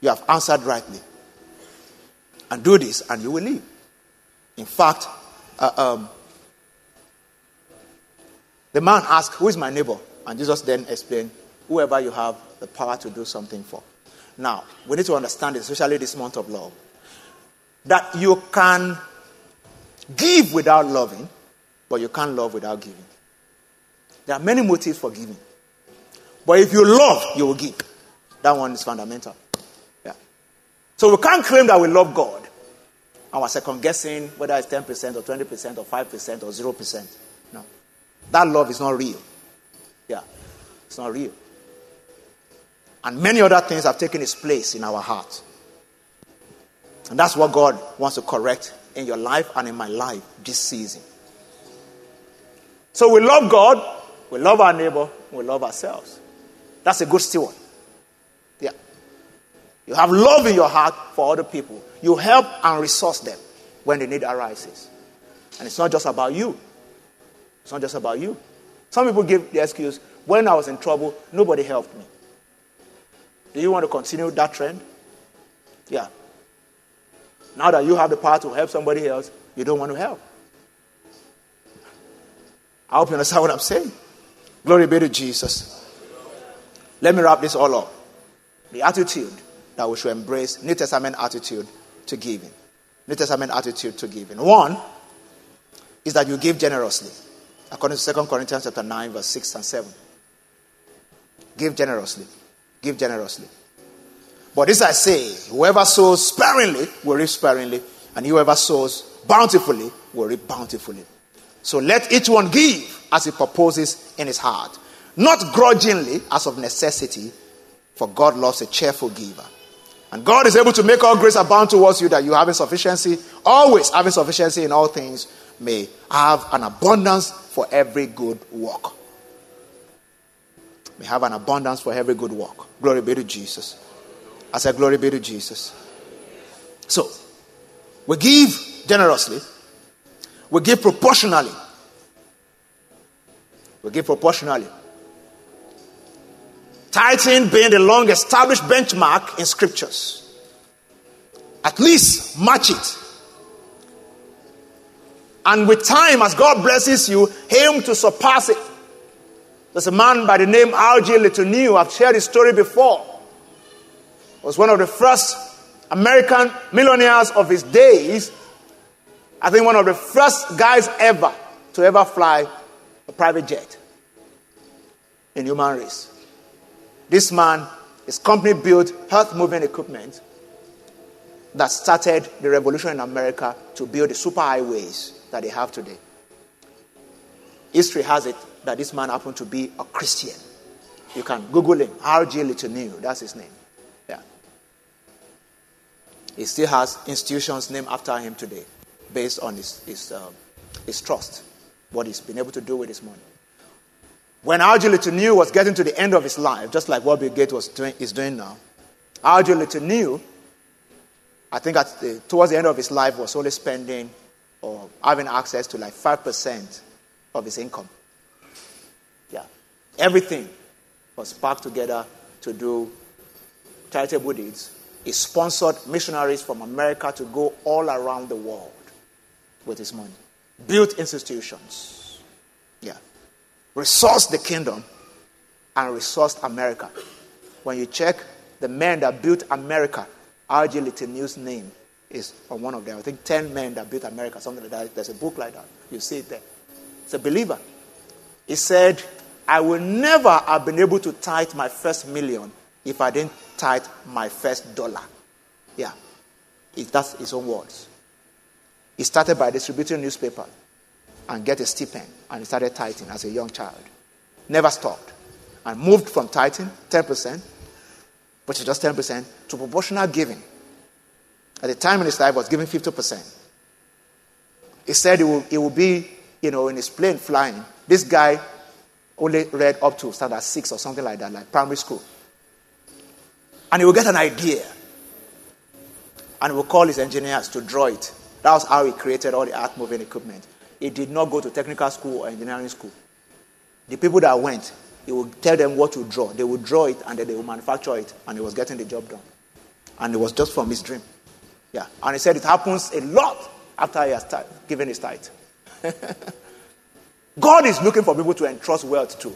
You have answered rightly and do this, and you will live. In fact, uh, um, the man asked, Who is my neighbor? And Jesus then explained, Whoever you have the power to do something for. Now, we need to understand, especially this month of love, that you can give without loving, but you can't love without giving. There are many motives for giving. But if you love, you will give. That one is fundamental. Yeah. So we can't claim that we love God and we're second guessing whether it's 10% or 20% or 5% or 0%. No. That love is not real. Yeah. It's not real. And many other things have taken its place in our heart. And that's what God wants to correct in your life and in my life this season. So we love God, we love our neighbor, we love ourselves. That's a good steward. Yeah. You have love in your heart for other people. You help and resource them when the need arises. And it's not just about you. It's not just about you. Some people give the excuse, when I was in trouble, nobody helped me. Do you want to continue that trend? Yeah. Now that you have the power to help somebody else, you don't want to help. I hope you understand what I'm saying. Glory be to Jesus. Let me wrap this all up. The attitude that we should embrace New Testament attitude to giving. New Testament attitude to giving. One is that you give generously, according to 2 Corinthians chapter 9, verse 6 and 7. Give generously. Give generously. But this I say whoever sows sparingly will reap sparingly, and whoever sows bountifully will reap bountifully. So let each one give as he proposes in his heart, not grudgingly as of necessity, for God loves a cheerful giver. And God is able to make all grace abound towards you that you having sufficiency, always having sufficiency in all things, may have an abundance for every good work. May have an abundance for every good work. Glory be to Jesus. I said, Glory be to Jesus. So, we give generously, we give proportionally. We give proportionally. Tithing being the long established benchmark in scriptures. At least match it. And with time, as God blesses you, aim to surpass it. There's a man by the name R.J. Le I've shared his story before. Was one of the first American millionaires of his days. I think one of the first guys ever to ever fly a private jet in human race. This man, his company built earth moving equipment that started the revolution in America to build the superhighways that they have today. History has it that this man happened to be a Christian. You can Google him. LeTourneau, that's his name. Yeah. He still has institutions named after him today, based on his, his, uh, his trust, what he's been able to do with his money. When R.J. Little was getting to the end of his life, just like what Bill Gates was doing, is doing now, R.J. Little I think the, towards the end of his life, was only spending or having access to like 5% of his income. Yeah. Everything was packed together to do charitable deeds. He sponsored missionaries from America to go all around the world with his money. Built institutions. Yeah. Resourced the kingdom and resourced America. When you check the men that built America, R.G. LeTourneau's name is on one of them. I think 10 men that built America, something like that. There's a book like that. You see it there. It's a believer. He said, I will never have been able to tithe my first million if I didn't tithe my first dollar. Yeah. That's his own words. He started by distributing newspaper and get a stipend, and he started tithing as a young child. Never stopped. And moved from tithing, 10%, which is just 10%, to proportional giving. At the time in his life, was giving 50%. He said he will, he will be, you know, in his plane flying. This guy only read up to standard six or something like that, like primary school. And he will get an idea. And he will call his engineers to draw it. That was how he created all the art moving equipment. He did not go to technical school or engineering school. The people that went, he would tell them what to draw. They would draw it and then they would manufacture it, and he was getting the job done. And it was just from his dream. Yeah. And he said it happens a lot after he has given his tithe. God is looking for people to entrust wealth to.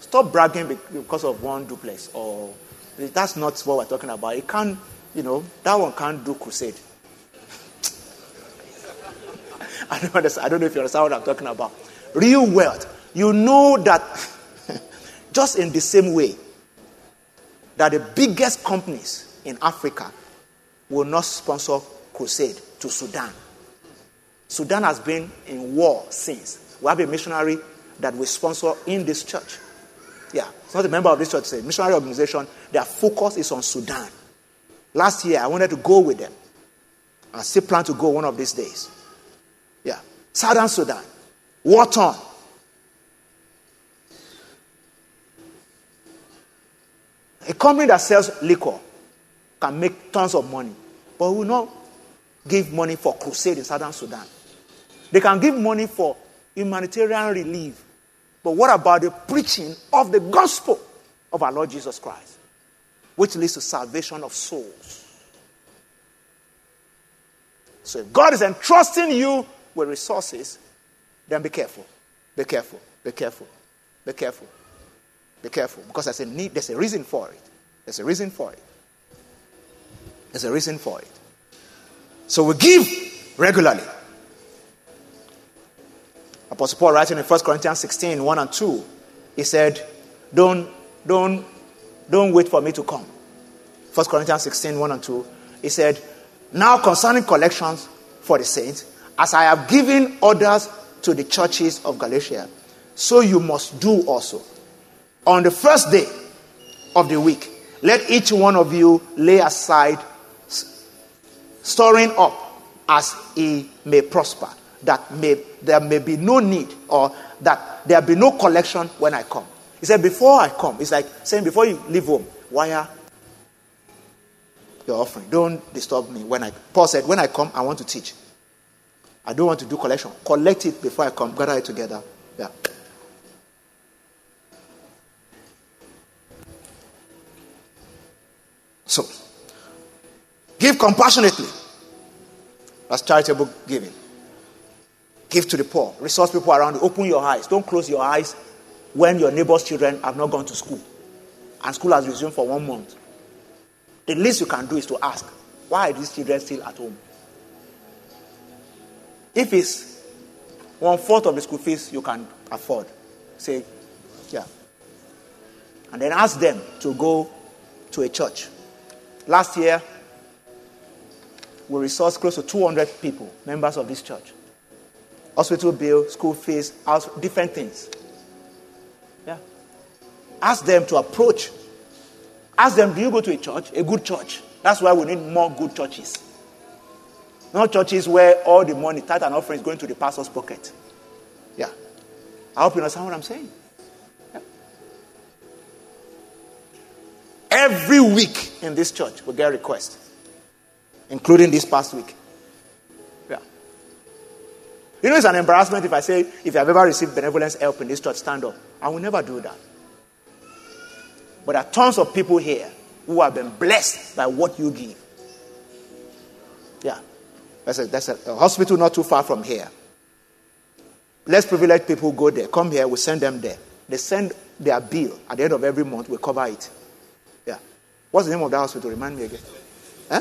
Stop bragging because of one duplex or that's not what we're talking about. It can't, you know, that one can't do crusade. I don't understand. I don't know if you understand what I'm talking about. Real wealth. You know that just in the same way that the biggest companies in Africa will not sponsor crusade to Sudan. Sudan has been in war since. We have a missionary that we sponsor in this church. Yeah, it's not a member of this church, it's a missionary organization. Their focus is on Sudan. Last year, I wanted to go with them. I still plan to go one of these days. Southern Sudan, war torn. A company that sells liquor can make tons of money, but will not give money for crusade in southern Sudan. They can give money for humanitarian relief, but what about the preaching of the gospel of our Lord Jesus Christ, which leads to salvation of souls? So if God is entrusting you with resources, then be careful. Be careful. Be careful. Be careful. Be careful. Because there's a need, there's a reason for it. There's a reason for it. There's a reason for it. So we give regularly. Apostle Paul writing in 1 Corinthians 16, 1 and 2, he said, Don't, don't, don't wait for me to come. 1 Corinthians 16, 1 and 2, he said, Now concerning collections for the saints, as I have given orders to the churches of Galatia, so you must do also. On the first day of the week, let each one of you lay aside storing up as he may prosper, that may, there may be no need or that there be no collection when I come. He said, Before I come, it's like saying, Before you leave home, wire your offering. Don't disturb me. When I Paul said, When I come, I want to teach. I don't want to do collection. Collect it before I come, gather it together. Yeah. So, Give compassionately. That's charitable giving. Give to the poor. Resource people around you. Open your eyes. Don't close your eyes when your neighbor's children have not gone to school and school has resumed for one month. The least you can do is to ask, why are these children still at home? If it's one fourth of the school fees you can afford, say, yeah. And then ask them to go to a church. Last year, we resource close to 200 people, members of this church. Hospital bill, school fees, house, different things. Yeah. Ask them to approach. Ask them, do you go to a church? A good church. That's why we need more good churches. Not churches where all the money, tithe and offering is going to the pastor's pocket. Yeah. I hope you understand what I'm saying. Yeah. Every week in this church, we get requests including this past week. Yeah. You know, it's an embarrassment if I say, if you have ever received benevolence help in this church, stand up. I will never do that. But there are tons of people here who have been blessed by what you give. There's a, there's a, a hospital not too far from here. Less privileged people who go there. Come here, we send them there. They send their bill at the end of every month, we cover it. Yeah. What's the name of that hospital? Remind me again. Huh?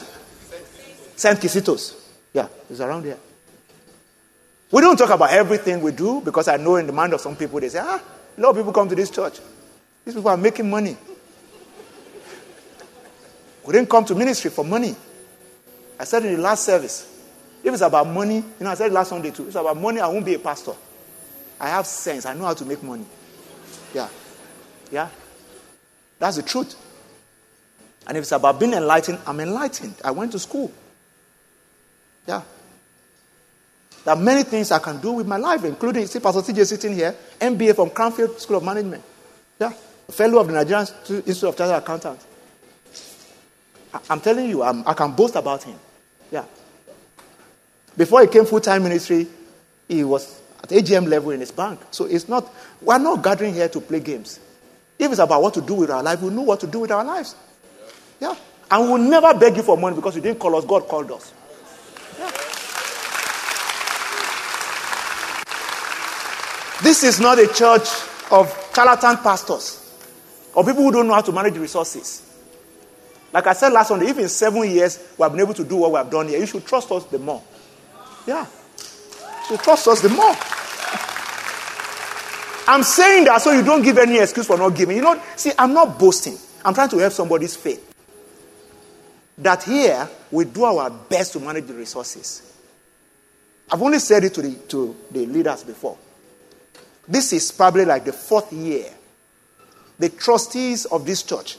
St. Kisitos. Yeah, it's around here. We don't talk about everything we do because I know in the mind of some people, they say, ah, a lot of people come to this church. These people are making money. We didn't come to ministry for money. I said in the last service, if it's about money, you know, I said last Sunday too, it's about money, I won't be a pastor. I have sense. I know how to make money. Yeah. Yeah. That's the truth. And if it's about being enlightened, I'm enlightened. I went to school. Yeah. There are many things I can do with my life, including, see Pastor TJ sitting here, MBA from Cranfield School of Management. Yeah. Fellow of the Nigerian Institute of Chartered Accountants. I'm telling you, I'm, i can boast about him. Yeah. Before he came full time ministry, he was at AGM level in his bank. So it's not, we're not gathering here to play games. If it's about what to do with our life, we know what to do with our lives. Yeah. And we'll never beg you for money because you didn't call us, God called us. Yeah. This is not a church of charlatan pastors or people who don't know how to manage resources. Like I said last Sunday, if in seven years we have been able to do what we have done here, you should trust us the more. Yeah. Should trust us the more. I'm saying that so you don't give any excuse for not giving. You know, see, I'm not boasting. I'm trying to help somebody's faith. That here we do our best to manage the resources. I've only said it to the, to the leaders before. This is probably like the fourth year. The trustees of this church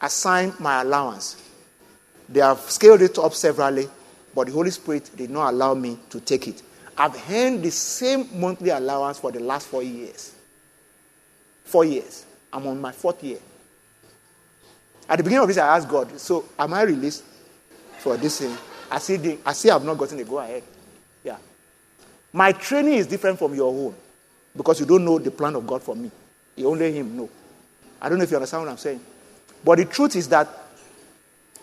assigned my allowance. They have scaled it up severally, but the Holy Spirit did not allow me to take it. I've earned the same monthly allowance for the last four years. Four years. I'm on my fourth year. At the beginning of this, I asked God, so am I released for this thing? I see, I see I've not gotten a go ahead. Yeah. My training is different from your own because you don't know the plan of God for me. You only Him know. I don't know if you understand what I'm saying. But the truth is that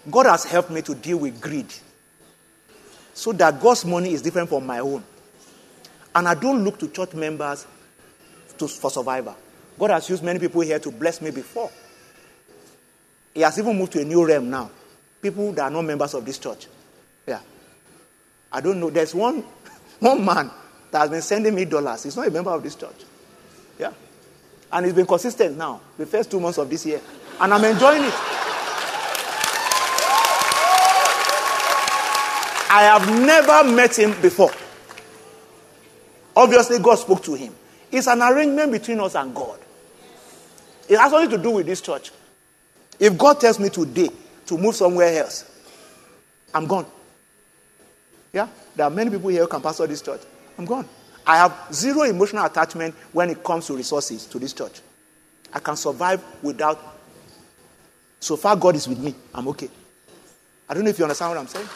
God has helped me to deal with greed so that God's money is different from my own. And I don't look to church members to, for survival. God has used many people here to bless me before. He has even moved to a new realm now. People that are not members of this church. Yeah. I don't know. There's one, one man that has been sending me dollars. He's not a member of this church. Yeah. And he's been consistent now, the first two months of this year. And I'm enjoying it. I have never met him before. Obviously, God spoke to him. It's an arrangement between us and God. It has nothing to do with this church. If God tells me today to move somewhere else, I'm gone. Yeah? There are many people here who can pastor this church. I'm gone. I have zero emotional attachment when it comes to resources to this church. I can survive without. So far, God is with me. I'm okay. I don't know if you understand what I'm saying.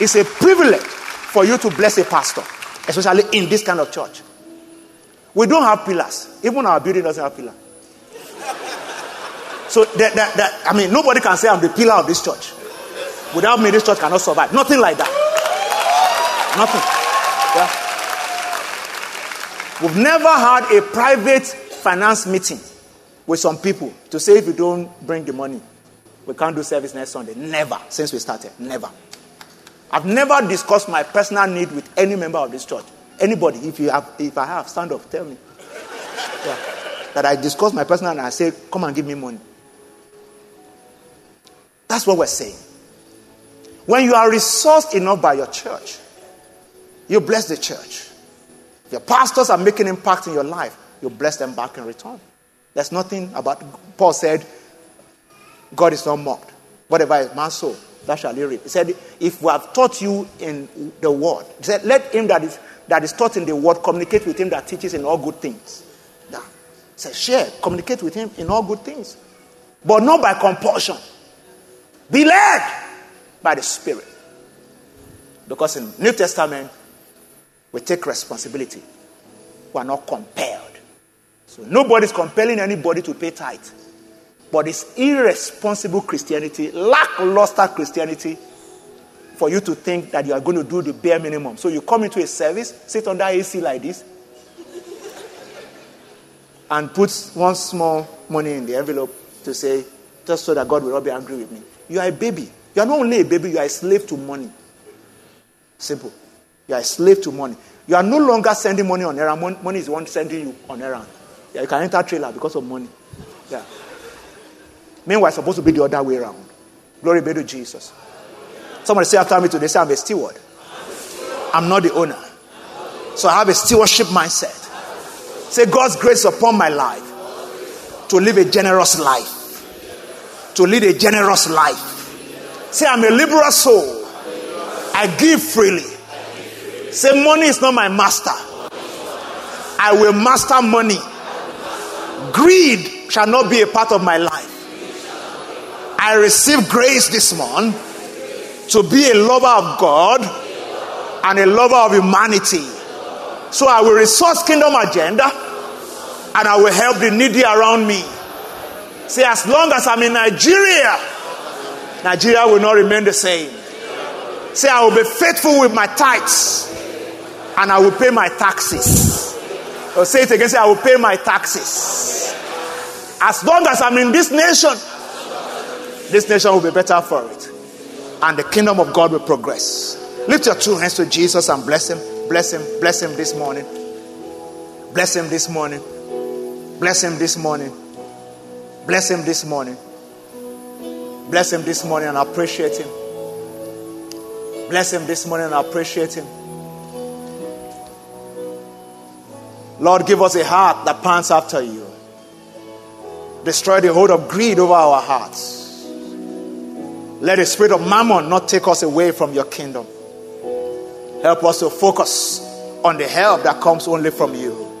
It's a privilege for you to bless a pastor, especially in this kind of church. We don't have pillars. Even our building doesn't have pillars. So that, that, that, I mean, nobody can say I'm the pillar of this church. Without me, this church cannot survive. Nothing like that. Nothing. Yeah. We've never had a private finance meeting with some people to say if you don't bring the money, we can't do service next Sunday. Never, since we started. Never. I've never discussed my personal need with any member of this church. Anybody, if you have, if I have, stand up, tell me. Yeah. That I discuss my personal and I say, come and give me money. That's what we're saying. When you are resourced enough by your church, you bless the church. If your pastors are making impact in your life, you bless them back in return. There's nothing about Paul said, God is not mocked. Whatever is man sow, that shall he reap. He said, if we have taught you in the word, he said, let him that is that is taught in the word communicate with him that teaches in all good things. Yeah. He said, share, communicate with him in all good things. But not by compulsion. Be led by the Spirit. Because in New Testament, we take responsibility. We are not compelled. So nobody's compelling anybody to pay tithe. But it's irresponsible Christianity, lackluster Christianity, for you to think that you are going to do the bare minimum. So you come into a service, sit under AC like this, and put one small money in the envelope to say, just so that God will not be angry with me. You are a baby. You are not only a baby, you are a slave to money. Simple. You are a slave to money. You are no longer sending money on errand. Money is the one sending you on errand. Yeah, you can enter trailer because of money. Yeah. Meanwhile, it's supposed to be the other way around. Glory be to Jesus. Somebody say after me today, say I'm a steward. I'm not the owner. So I have a stewardship mindset. Say God's grace upon my life to live a generous life. To lead a generous life. Say I'm a liberal soul. I give freely. Say money is not my master. I will master money. Greed shall not be a part of my life. I receive grace this month to be a lover of God and a lover of humanity. So I will resource kingdom agenda and I will help the needy around me. See, as long as I'm in Nigeria, Nigeria will not remain the same. See, I will be faithful with my tithes and I will pay my taxes. Or say it again, say, I will pay my taxes. As long as I'm in this nation, this nation will be better for it. And the kingdom of God will progress. Lift your two hands to Jesus and bless him. Bless him. Bless him this morning. Bless him this morning. Bless him this morning. Bless him this morning. Bless him this morning and appreciate him. Bless him this morning and appreciate him. Lord, give us a heart that pants after you. Destroy the hold of greed over our hearts. Let the spirit of mammon not take us away from your kingdom. Help us to focus on the help that comes only from you.